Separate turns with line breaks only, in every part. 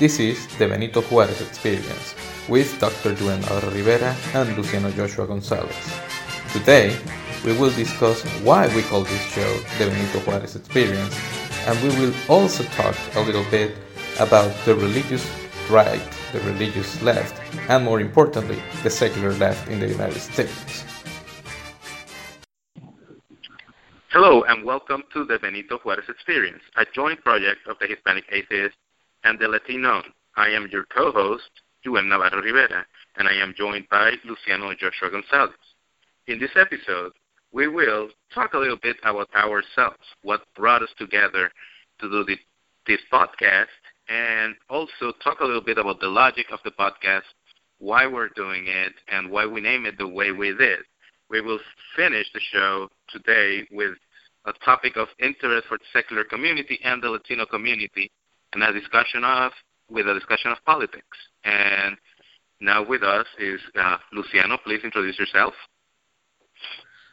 This is the Benito Juarez Experience with Dr. Navarro Rivera and Luciano Joshua Gonzalez. Today, we will discuss why we call this show the Benito Juarez Experience, and we will also talk a little bit about the religious right, the religious left, and more importantly, the secular left in the United States.
Hello, and welcome to the Benito Juarez Experience, a joint project of the Hispanic Atheist and the Latino. I am your co-host, Juhem Navarro Rivera, and I am joined by Luciano Joshua Gonzalez. In this episode, we will talk a little bit about ourselves, what brought us together to do this, this podcast, and also talk a little bit about the logic of the podcast, why we're doing it, and why we name it the way we did. We will finish the show today with a topic of interest for the secular community and the Latino community, and a discussion of with a discussion of politics. And now with us is uh, Luciano. Please introduce yourself.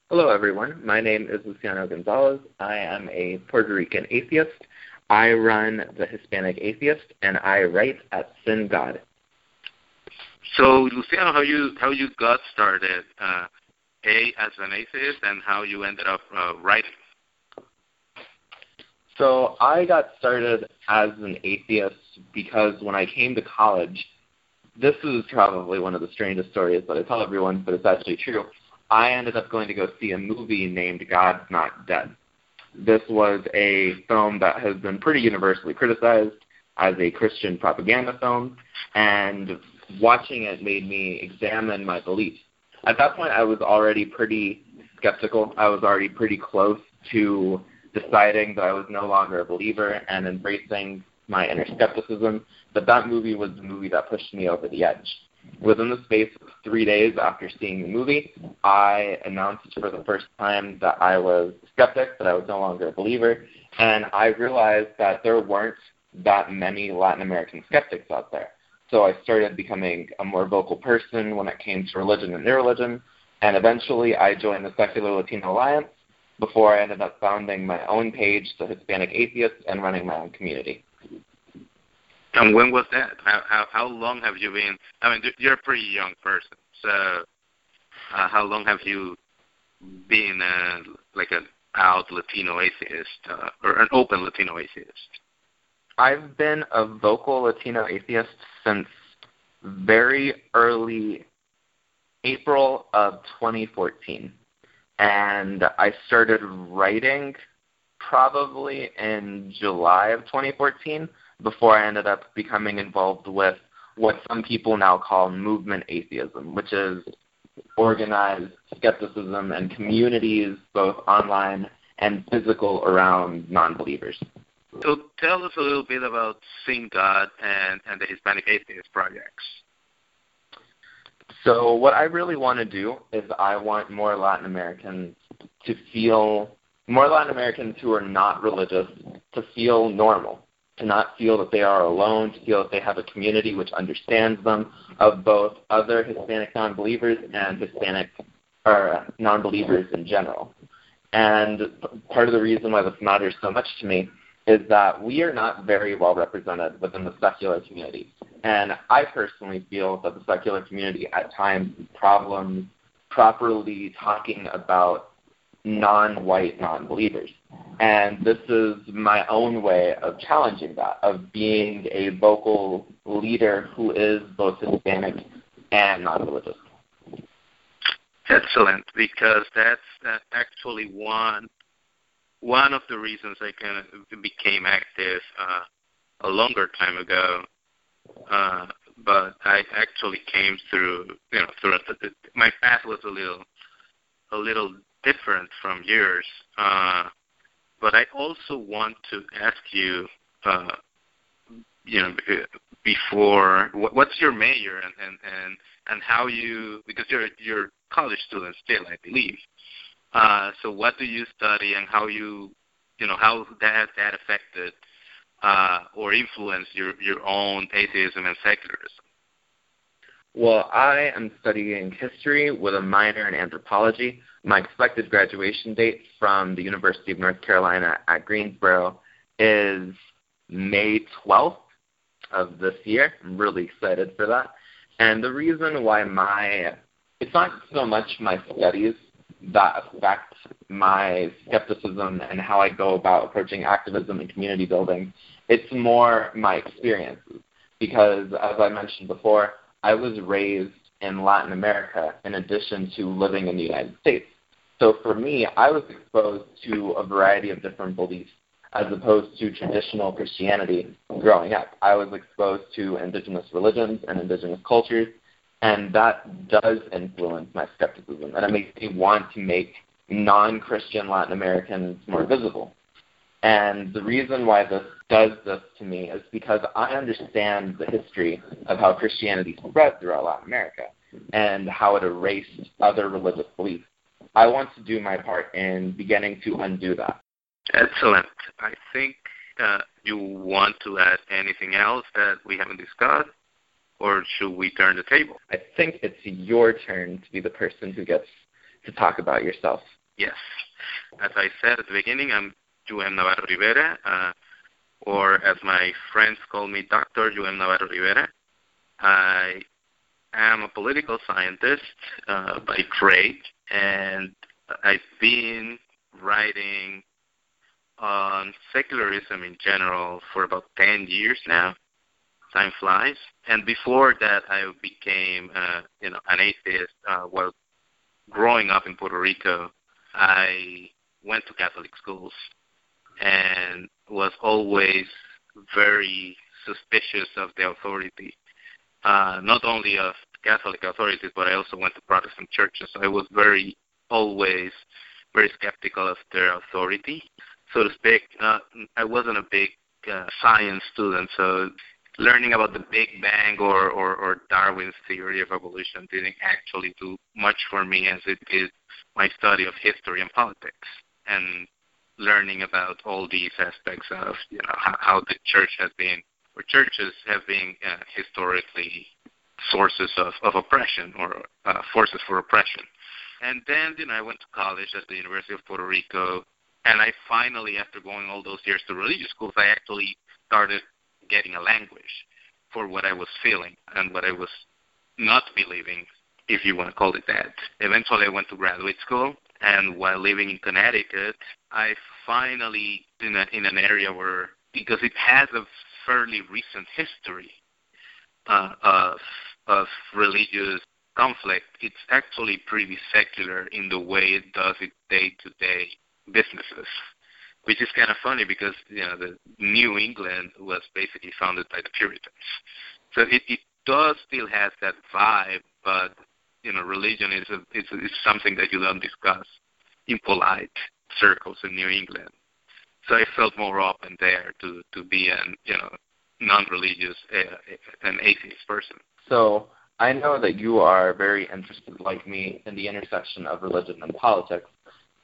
Hello, everyone. My name is Luciano Gonzalez. I am a Puerto Rican atheist. I run the Hispanic Atheist, and I write at Sin God.
So, Luciano, how you how you got started? Uh, a as an atheist and how you ended up uh, writing?
So I got started as an atheist because when I came to college, this is probably one of the strangest stories that I tell everyone, but it's actually true. I ended up going to go see a movie named God's Not Dead. This was a film that has been pretty universally criticized as a Christian propaganda film, and watching it made me examine my beliefs at that point, I was already pretty skeptical. I was already pretty close to deciding that I was no longer a believer and embracing my inner skepticism. But that movie was the movie that pushed me over the edge. Within the space of three days after seeing the movie, I announced for the first time that I was a skeptic, that I was no longer a believer, and I realized that there weren't that many Latin American skeptics out there. So I started becoming a more vocal person when it came to religion and irreligion, and eventually I joined the Secular Latino Alliance before I ended up founding my own page, the Hispanic Atheist, and running my own community.
And when was that? How how, how long have you been? I mean, you're a pretty young person, so uh, how long have you been uh, like an out Latino atheist uh, or an open Latino atheist?
I've been a vocal Latino atheist since very early April of 2014. And I started writing probably in July of 2014 before I ended up becoming involved with what some people now call movement atheism, which is organized skepticism and communities, both online and physical, around non believers.
So tell us a little bit about Sin God and, and the Hispanic Atheist projects.
So what I really want to do is I want more Latin Americans to feel more Latin Americans who are not religious to feel normal, to not feel that they are alone, to feel that they have a community which understands them of both other Hispanic non-believers and Hispanic or uh, non-believers in general. And part of the reason why this matters so much to me is that we are not very well represented within the secular community. And I personally feel that the secular community at times problems properly talking about non white non believers. And this is my own way of challenging that, of being a vocal leader who is both Hispanic and non religious.
Excellent, because that's, that's actually one one of the reasons I kind of became active uh, a longer time ago, uh, but I actually came through, you know, through the, my path was a little, a little different from yours. Uh, but I also want to ask you, uh, you know, before what's your major and and and and how you because you're you're college student still, I believe. Uh, so what do you study and how you, you know, how that that affected uh, or influenced your your own atheism and secularism?
Well, I am studying history with a minor in anthropology. My expected graduation date from the University of North Carolina at Greensboro is May 12th. of this year. I'm really excited for that. And the reason why my it's not so much my studies that affect my skepticism and how I go about approaching activism and community building. It's more my experiences. Because as I mentioned before, I was raised in Latin America in addition to living in the United States. So for me, I was exposed to a variety of different beliefs as opposed to traditional Christianity growing up. I was exposed to indigenous religions and indigenous cultures, and that does influence my skepticism, and it makes me want to make non-Christian Latin Americans more visible. And the reason why this does this to me is because I understand the history of how Christianity spread throughout Latin America and how it erased other religious beliefs. I want to do my part in beginning to undo that.
Excellent. I think uh, you want to add anything else that we haven't discussed, or should we turn the table?
I think it's your turn to be the person who gets to talk about yourself.
Yes. As I said at the beginning, I'm Juhem Navarro Rivera, uh, or as my friends call me, Dr. Juhem Navarro Rivera. I am a political scientist uh, by trade, and I've been writing on secularism in general for about 10 years now. Time flies. And before that, I became, uh, you know, an atheist. Uh, while growing up in Puerto Rico, I went to Catholic schools and was always very suspicious of the authority, uh, not only of Catholic authorities, but I also went to Protestant churches. So I was very, always very skeptical of their authority so to speak. Uh, I wasn't a big uh, science student, so learning about the Big Bang or, or, or Darwin's theory of evolution didn't actually do much for me as it did my study of history and politics and learning about all these aspects of you know how, how the church has been or churches have been uh, historically sources of, of oppression or uh, forces for oppression. And then you know I went to college at the University of Puerto Rico and I finally, after going all those years to religious schools, I actually started getting a language for what I was feeling and what I was not believing, if you want to call it that. Eventually, I went to graduate school, and while living in Connecticut, I finally, in, a, in an area where, because it has a fairly recent history uh, of, of religious conflict, it's actually pretty secular in the way it does its day to day businesses, which is kind of funny because you know the New England was basically founded by the Puritans, so it, it does still has that vibe, but you know religion is a, is, is something that you don't discuss in polite circles in New England. So I felt more open there to to be an you know non-religious uh, an atheist person.
So I know that you are very interested, like me, in the intersection of religion and politics.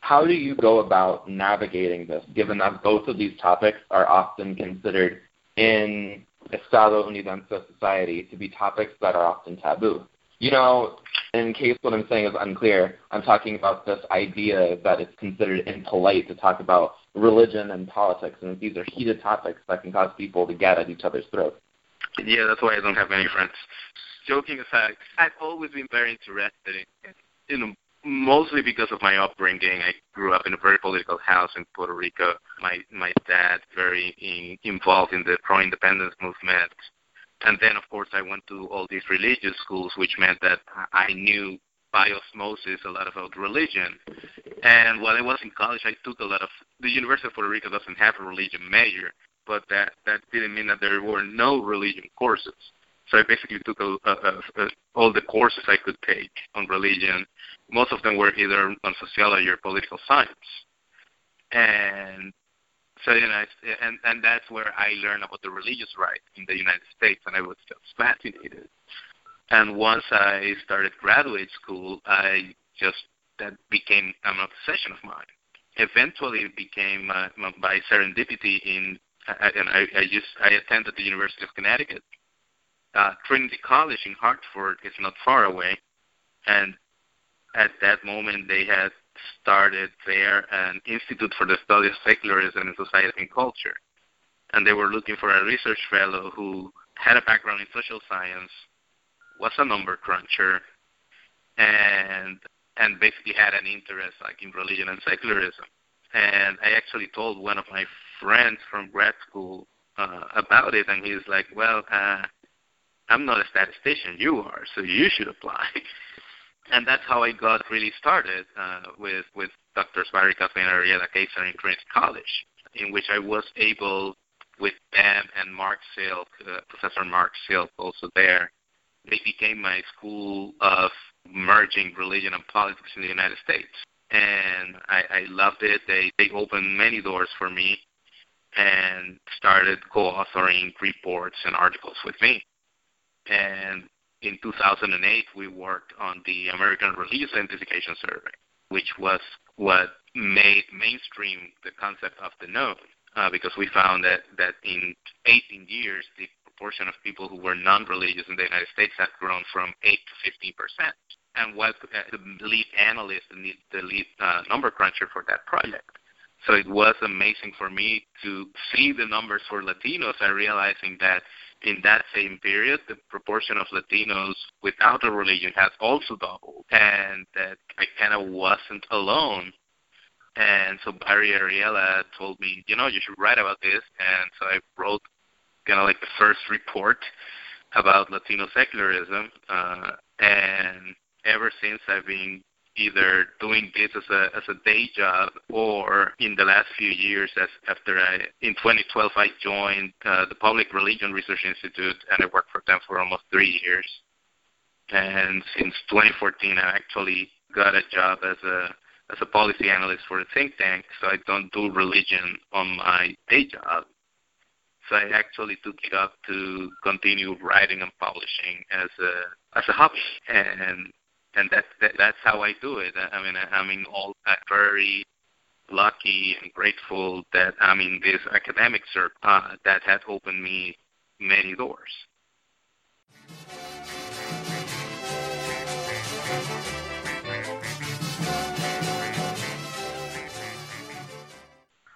How do you go about navigating this, given that both of these topics are often considered in Estado Unidense society to be topics that are often taboo? You know, in case what I'm saying is unclear, I'm talking about this idea that it's considered impolite to talk about religion and politics, and these are heated topics that can cause people to get at each other's throats.
Yeah, that's why I don't have many friends. Joking aside, I've always been very interested in, know, mostly because of my upbringing. I grew up in a very political house in Puerto Rico. My my dad very in, involved in the pro-independence movement, and then of course I went to all these religious schools, which meant that I knew by osmosis a lot about religion. And while I was in college, I took a lot of. The University of Puerto Rico doesn't have a religion major, but that that didn't mean that there were no religion courses. So I basically took a, a, a, all the courses I could take on religion. Most of them were either on sociology or political science. And so you know, and and that's where I learned about the religious right in the United States, and I was just fascinated. And once I started graduate school, I just that became an obsession of mine. Eventually, it became uh, by serendipity in, and I, I just I attended the University of Connecticut uh, Trinity College in Hartford is not far away, and at that moment they had started there an Institute for the Study of Secularism in Society and Culture, and they were looking for a research fellow who had a background in social science, was a number cruncher, and and basically had an interest like in religion and secularism. And I actually told one of my friends from grad school uh, about it, and he's like, "Well, uh, I'm not a statistician. You are, so you should apply." and that's how I got really started uh, with with Dr. And Ariela Keysar in Trinity College, in which I was able, with them and Mark Silk, uh, Professor Mark Silk, also there, they became my school of merging religion and politics in the United States. And I, I loved it. They they opened many doors for me and started co-authoring reports and articles with me. And in 2008, we worked on the American Religious Identification Survey, which was what made mainstream the concept of the nones, uh, because we found that, that in 18 years, the proportion of people who were non-religious in the United States had grown from 8 to 15 percent. And was uh, the lead analyst and the, the lead uh, number cruncher for that project. So it was amazing for me to see the numbers for Latinos and realizing that in that same period, the proportion of Latinos without a religion has also doubled, and that I kind of wasn't alone. And so Barry Ariela told me, you know, you should write about this, and so I wrote kind of like the first report about Latino secularism, uh, and ever since I've been either doing this as a as a day job or in the last few years as after I in 2012 I joined uh, the Public Religion Research Institute and I worked for them for almost three years. And since 2014 I actually got a job as a as a policy analyst for a think tank so I don't do religion on my day job. So I actually took it up to continue writing and publishing as a as a hobby. And and that, that that's how I do it. I mean, I mean, all I'm very lucky and grateful that I'm in this academic circle uh, that has opened me many doors.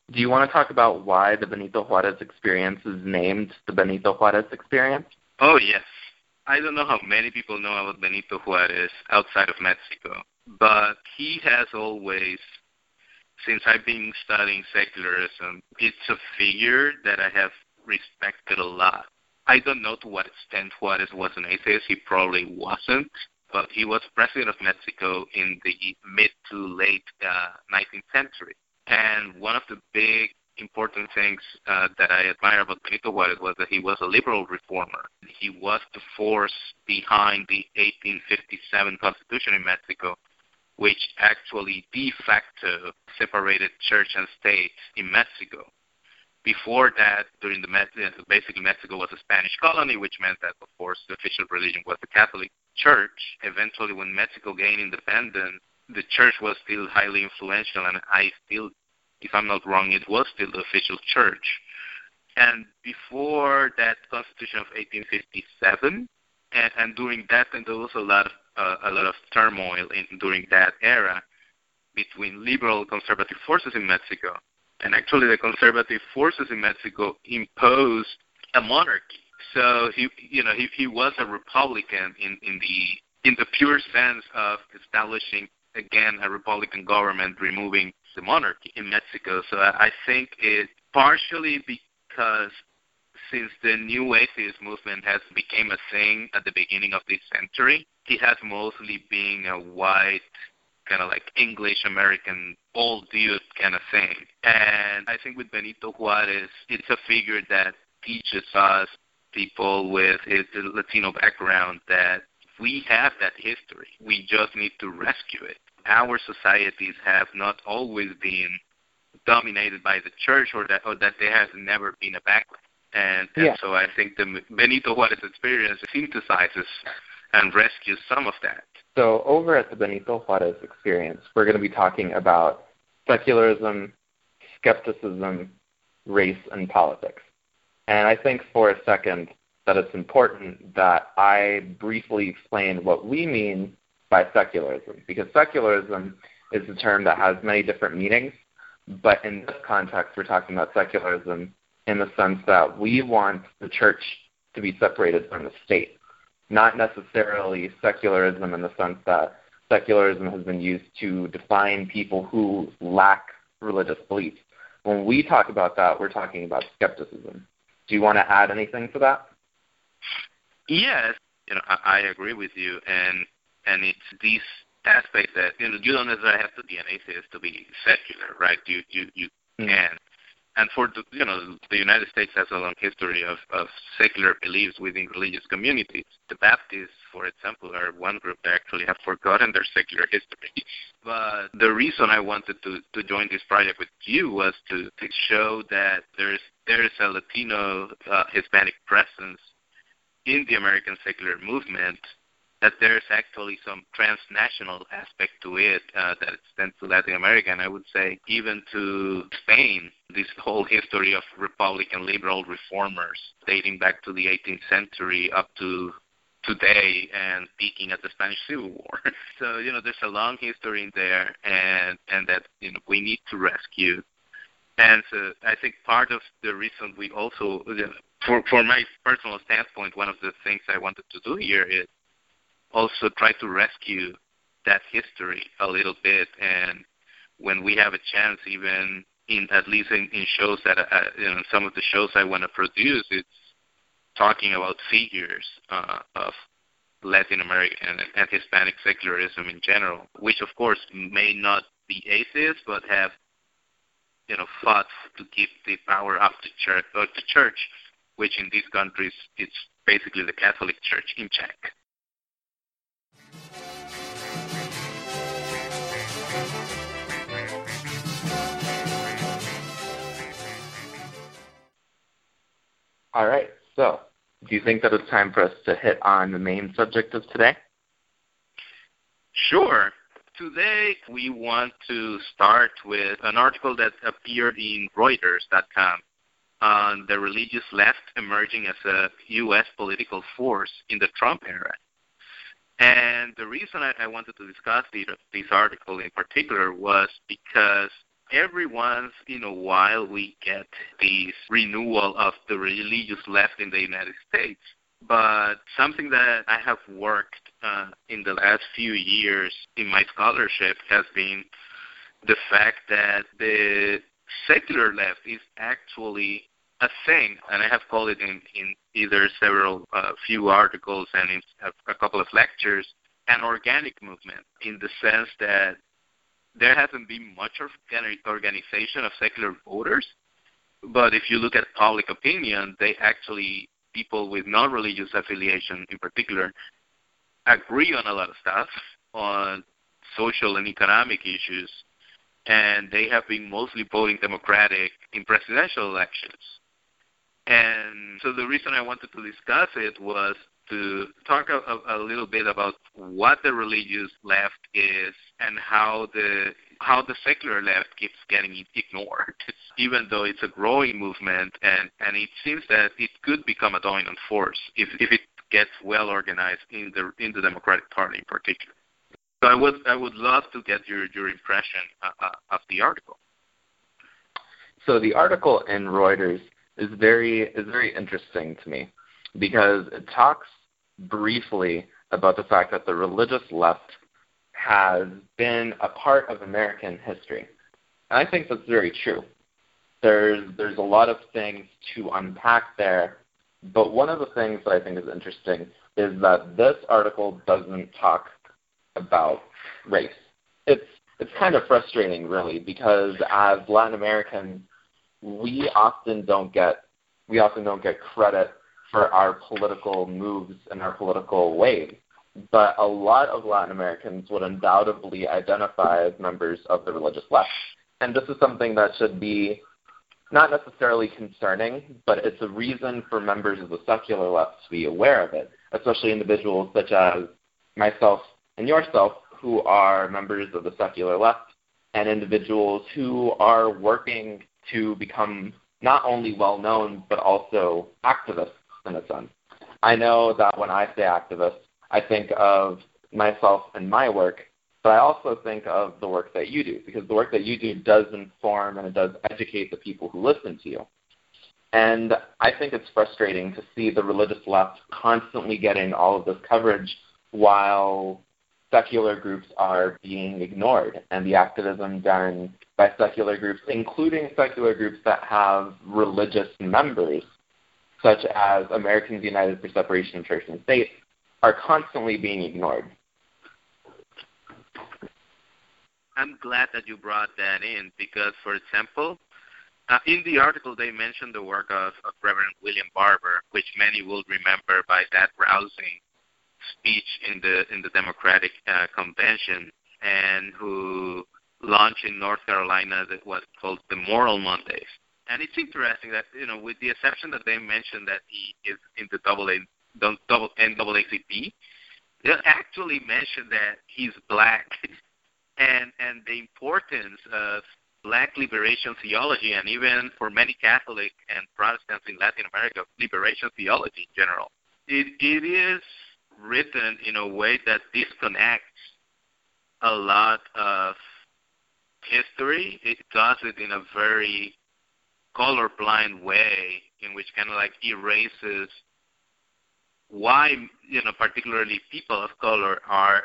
Do you want to talk about why the Benito Juarez experience is named the Benito Juarez experience?
Oh, yes. I don't know how many people know about Benito Juarez outside of Mexico, but he has always, since I've been studying secularism, it's a figure that I have respected a lot. I don't know to what extent Juarez was an atheist. He probably wasn't, but he was president of Mexico in the mid to late uh, 19th century. And one of the big important things uh, that I admire about Benito Juarez was that he was a liberal reformer. He was the force behind the 1857 Constitution in Mexico, which actually de facto separated church and state in Mexico. Before that, during the basically Mexico was a Spanish colony, which meant that of course the official religion was the Catholic Church. Eventually, when Mexico gained independence, the church was still highly influential, and I still if I'm not wrong, it was still the official church. And before that Constitution of 1857, and, and during that, and there was a lot of uh, a lot of turmoil in, during that era between liberal conservative forces in Mexico. And actually, the conservative forces in Mexico imposed a monarchy. So he, you know, he, he was a Republican in, in the in the pure sense of establishing again a Republican government, removing the monarchy in Mexico. So I think it partially because since the new atheist movement has become a thing at the beginning of this century, it has mostly been a white kind of like English American old dude kind of thing. And I think with Benito Juarez, it's a figure that teaches us people with his Latino background that we have that history. We just need to rescue it our societies have not always been dominated by the church or that or that there has never been a backlash. And, and yeah. so I think the Benito Juarez experience synthesizes and rescues some of that.
So over at the Benito Juarez experience, we're going to be talking about secularism, skepticism, race, and politics. And I think for a second that it's important that I briefly explain what we mean by secularism because secularism is a term that has many different meanings, but in this context, we're talking about secularism in the sense that we want the church to be separated from the state, not necessarily secularism in the sense that secularism has been used to define people who lack religious beliefs. When we talk about that, we're talking about skepticism. Do you want to add anything to that?
Yes, you know, I, I agree with you, and and it's these aspect that you know you don't necessarily have to be an atheist to be secular, right? You you you mm. can. And for the, you know the United States has a long history of, of secular beliefs within religious communities. The Baptists, for example, are one group that actually have forgotten their secular history. But the reason I wanted to, to join this project with you was to, to show that there's there's a Latino uh, Hispanic presence in the American secular movement that there's actually some transnational aspect to it uh, that extends to Latin America, and I would say even to Spain. This whole history of Republican liberal reformers dating back to the 18th century up to today and peaking at the Spanish Civil War. so you know, there's a long history in there, and and that you know we need to rescue. And so I think part of the reason we also, for for my personal standpoint, one of the things I wanted to do here is also try to rescue that history a little bit. And when we have a chance, even in at least in, in shows that uh, you know, some of the shows I want to produce, it's talking about figures uh, of Latin American and, and Hispanic secularism in general, which of course may not be atheists, but have you know fought to keep the power of the church, of the church, which in these countries it's basically the Catholic Church in check.
All right. So, do you think that it's time for us to hit on the main subject of today?
Sure. Today, we want to start with an article that appeared in Reuters.com on the religious left emerging as a U.S. political force in the Trump era. And the reason I, I wanted to discuss the, this article in particular was because every once in a while we get this renewal of the religious left in the United States. But something that I have worked uh, in the last few years in my scholarship has been the fact that the secular left is actually a thing, and I have called it in, in either several uh, few articles and in a, a couple of lectures, an organic movement in the sense that there hasn't been much of organization of secular voters. But if you look at public opinion, they actually, people with non religious affiliation in particular, agree on a lot of stuff on social and economic issues, and they have been mostly voting Democratic in presidential elections. And so the reason I wanted to discuss it was to talk a, a, little bit about what the religious left is and how the how the secular left keeps getting ignored, even though it's a growing movement, and and it seems that it could become a dominant force if if it gets well organized in the in the Democratic Party in particular. So I would I would love to get your your impression uh, uh, of the article.
So the article in Reuters is very is very interesting to me because it talks briefly about the fact that the religious left has been a part of American history. And I think that's very true. There's there's a lot of things to unpack there, but one of the things that I think is interesting is that this article doesn't talk about race. It's it's kind of frustrating really because as Latin Americans we often don't get we often don't get credit for our political moves and our political ways. But a lot of Latin Americans would undoubtedly identify as members of the religious left. And this is something that should be not necessarily concerning, but it's a reason for members of the secular left to be aware of it, especially individuals such as myself and yourself, who are members of the secular left, and individuals who are working to become not only well known but also activists in a sense. I know that when I say activist, I think of myself and my work, but I also think of the work that you do because the work that you do does inform and it does educate the people who listen to you. And I think it's frustrating to see the religious left constantly getting all of this coverage while secular groups are being ignored and the activism done by secular groups, including secular groups that have religious members, such as Americans United for Separation of Church and State, are constantly being ignored.
I'm glad that you brought that in because, for example, uh, in the article they mentioned the work of, of Reverend William Barber, which many will remember by that rousing speech in the in the Democratic uh, convention, and who launched in North Carolina that was called the Moral Mondays. And it's interesting that you know, with the exception that they mentioned that he is in the double A, double NAACP, they actually mentioned that he's black, and and the importance of black liberation theology, and even for many Catholic and Protestants in Latin America, liberation theology in general. It it is written in a way that disconnects a lot of history. It does it in a very colorblind way, in which kind of like erases why you know particularly people of color are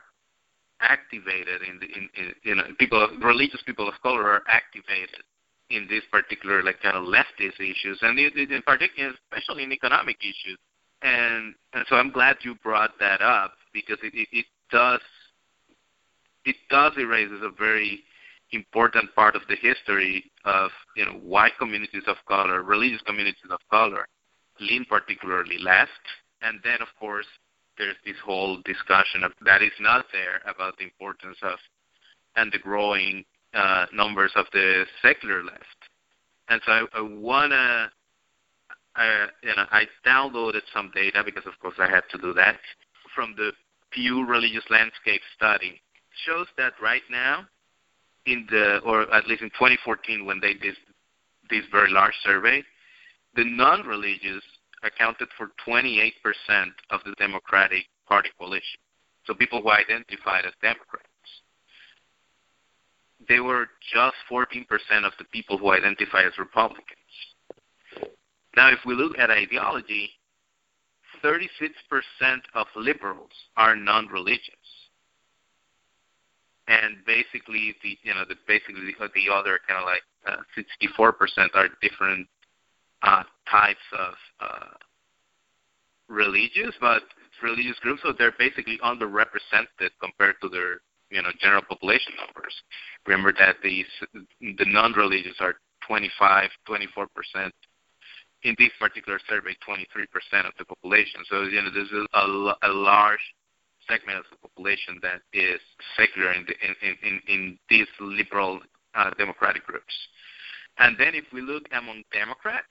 activated in the in, in you know people religious people of color are activated in these particular like kind of leftist issues and in particular especially in economic issues. And, and so I'm glad you brought that up because it, it, it does it does erases a very important part of the history of you know why communities of color, religious communities of color, lean particularly left, and then of course there's this whole discussion of, that is not there about the importance of and the growing uh, numbers of the secular left. And so I, I wanna I, you know, I downloaded some data because, of course, I had to do that from the Pew Religious Landscape Study. Shows that right now, in the or at least in 2014, when they did this very large survey, the non-religious accounted for 28% of the Democratic Party coalition. So people who identified as Democrats. They were just 14% of the people who identify as Republicans. Now, if we look at ideology, 36% of liberals are non-religious, and basically the you know the basically the, the other kind of like uh, 64% are different uh, types of uh, religious, but religious groups, so they're basically underrepresented compared to their you know general population numbers. Remember that these the non-religious are 25, 24 percent in this particular survey, 23% of the population. So, you know, there's a, a large segment of the population that is secular in, the, in, in, in these liberal uh, democratic groups. And then if we look among Democrats,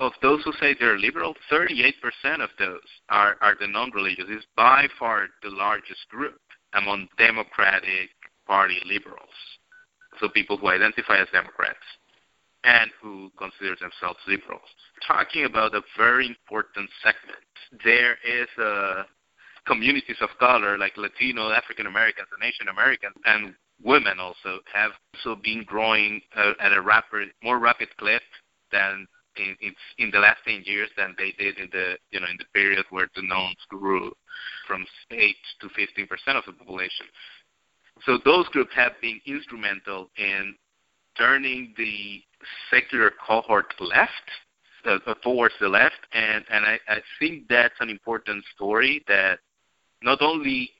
of those who say they're liberal, 38% of those are, are the non-religious. It's by far the largest group among Democratic Party liberals. So people who identify as Democrats and who consider themselves liberals. Talking about a very important segment, there is uh, communities of color like Latino, African Americans, and Asian Americans, and women also have also been growing uh, at a rapid, more rapid clip than in, in, in the last 10 years than they did in the you know in the period where the nones grew from 8 to 15 percent of the population. So those groups have been instrumental in turning the secular cohort left, uh, uh, towards the left, and and I, I think that's an important story that not only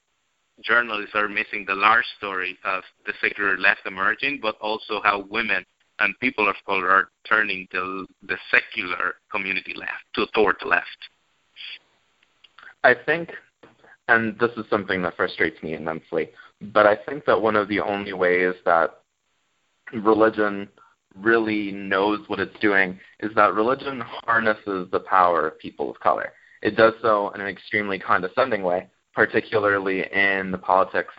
journalists are missing the large story of the secular left emerging, but also how women and people of color are turning the the secular community left to toward the left.
I think, and this is something that frustrates me immensely, but I think that one of the only ways that religion really knows what it's doing is that religion harnesses the power of people of color. It does so in an extremely condescending way, particularly in the politics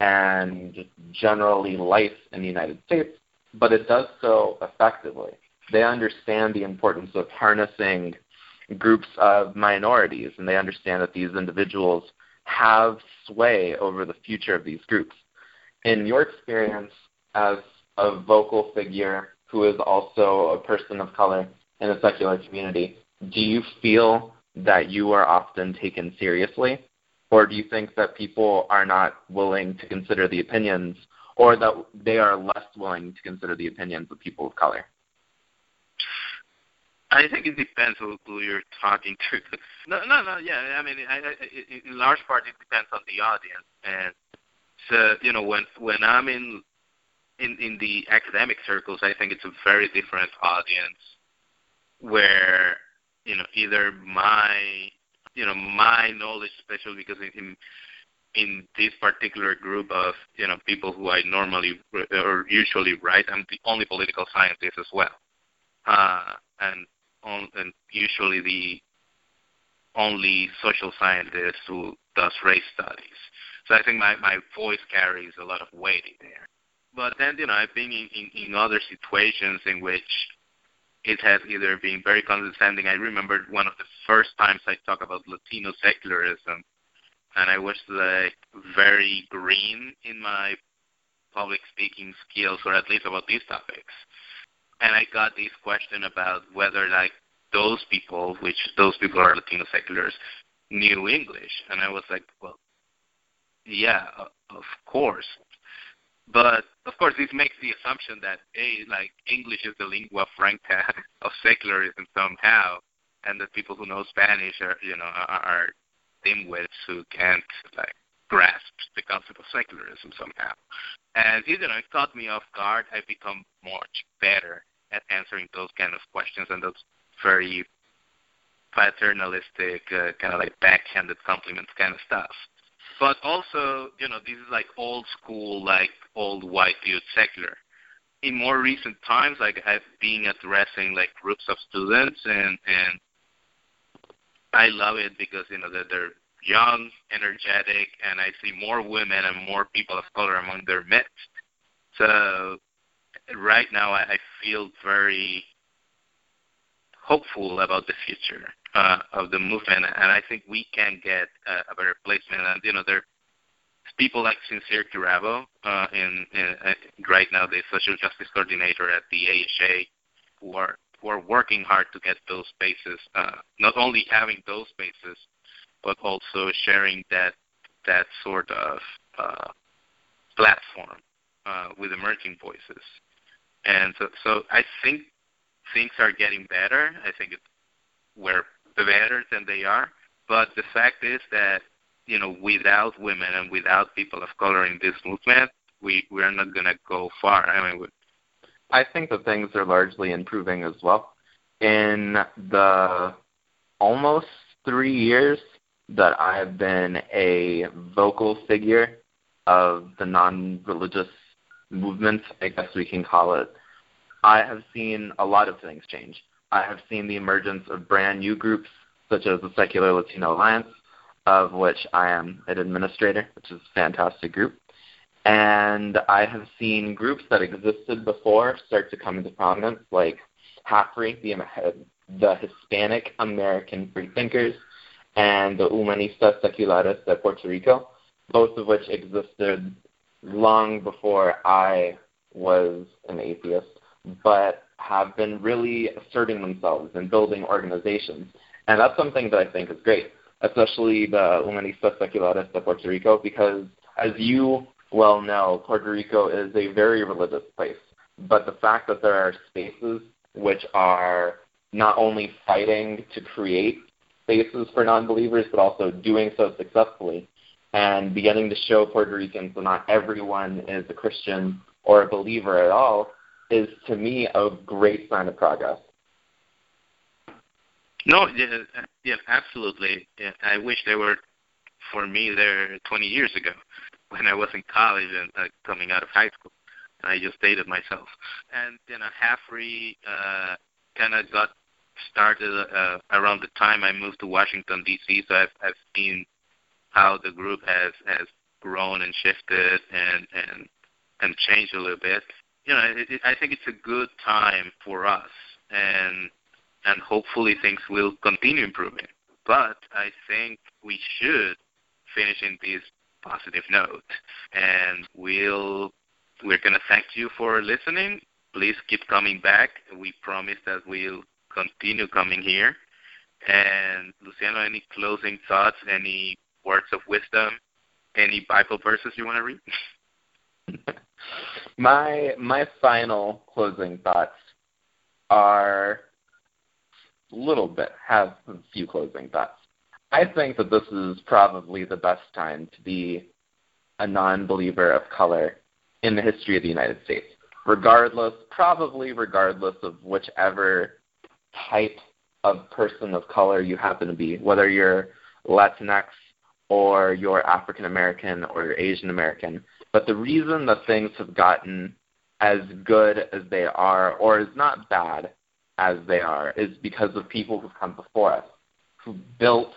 and generally life in the United States, but it does so effectively. They understand the importance of harnessing groups of minorities, and they understand that these individuals have sway over the future of these groups. In your experience as a vocal figure who is also a person of color in the secular community, do you feel that you are often taken seriously? Or do you think that people are not willing to consider the opinions, or that they are less willing to consider the opinions of people of color?
I think it depends who, who you're talking to. No, no, no. Yeah, I mean, I, I, in large part, it depends on the audience. And so, you know, when when I'm in in in the academic circles, I think it's a very different audience, where you know either my you know my knowledge, especially because in in this particular group of you know people who I normally or usually write, I'm the only political scientist as well, uh, and on, and usually the only social scientist who does race studies. So I think my, my voice carries a lot of weight there. But then, you know, I've been in, in, in other situations in which it has either been very condescending. I remember one of the first times I talked about Latino secularism, and I was like very green in my public speaking skills, or at least about these topics and I got this question about whether like those people, which those people are Latino seculars, knew English, and I was like, well, yeah, of course. But of course, this makes the assumption that a like English is the lingua franca of secularism somehow, and that people who know Spanish are you know are, dimwits who can't like grasp the concept of secularism somehow. And you know, it caught me off guard. I've become much better at answering those kind of questions and those very paternalistic, uh, kind of like backhanded compliments kind of stuff. But also, you know, this is like old school, like old white dude secular. In more recent times, like I've been addressing like groups of students, and and I love it because you know that they're young, energetic, and I see more women and more people of color among their midst. So right now I, I feel very hopeful about the future uh, of the movement, and I think we can get uh, a better placement. And you know, there people like Sincere Kirabo, uh, in, in uh, right now the social justice coordinator at the AHA, who are who are working hard to get those spaces. Uh, not only having those spaces, but also sharing that that sort of uh, platform uh, with emerging voices. And so, so I think things are getting better. I think it's, we're better than they are. But the fact is that you know, without women and without people of color in this movement, we we're not going to go far. I mean, we,
I think that things are largely improving as well. In the almost three years that I've been a vocal figure of the non-religious movement, I guess we can call it, I have seen a lot of things change. I have seen the emergence of brand new groups such as the Secular Latino Alliance, of which I am an administrator, which is a fantastic group. And I have seen groups that existed before start to come into prominence, like HAFree, the, the Hispanic American Freethinkers, and the Humanistas Seculares de Puerto Rico, both of which existed long before I was an atheist, but have been really asserting themselves and building organizations. And that's something that I think is great, especially the Humanistas Seculares de Puerto Rico, because as you well know, Puerto Rico is a very religious place. But the fact that there are spaces which are not only fighting to create spaces for non-believers, but also doing so successfully and beginning to show Puerto Ricans that not everyone is a Christian or a believer at all is to me a great sign of progress.
No, yeah, yeah, absolutely. Yeah, I wish they were for me there 20 years ago when I was in college and uh, coming out of high school. I just dated myself. And you know, HAFree uh, kind of got started uh, around the time I moved to Washington D.C. So I've I've seen how the group has has grown and shifted and and and changed a little bit. You know, it, it, I think it's a good time for us, and and hopefully things will continue improving. But I think we should finish in this positive note, and we'll we're gonna thank you for listening. please keep coming back. We promise that we'll continue coming here. And Luciano, any closing thoughts, any words of wisdom, any Bible verses you want to read?
my my final closing thoughts are a little bit have a few closing thoughts. I think that this is probably the best time to be a non-believer of color in the history of the United States, regardless, probably regardless of whichever type of person of color you happen to be, whether you're Latinx or you're African American or you're Asian American. But the reason that things have gotten as good as they are, or as not bad as they are, is because of people who've come before us, who built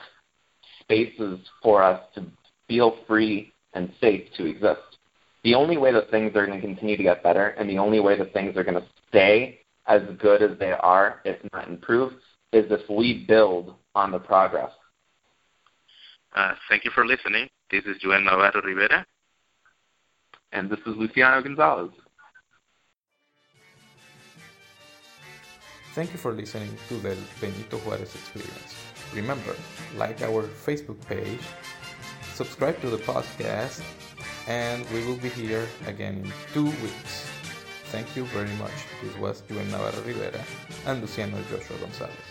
spaces for us to feel free and safe to exist. The only way that things are going to continue to get better, and the only way that things are going to stay as good as they are, if not improve, is if we build on the progress.
Uh, thank you for listening. This is Juhem Navarro Rivera.
And this is Luciano Gonzalez.
Thank you for listening to the Benito Juarez Experience. Remember, like our Facebook page, subscribe to the podcast, and we will be here again in two weeks. Thank you very much. This was Juhem Navarro Rivera and Luciano Joshua Gonzalez.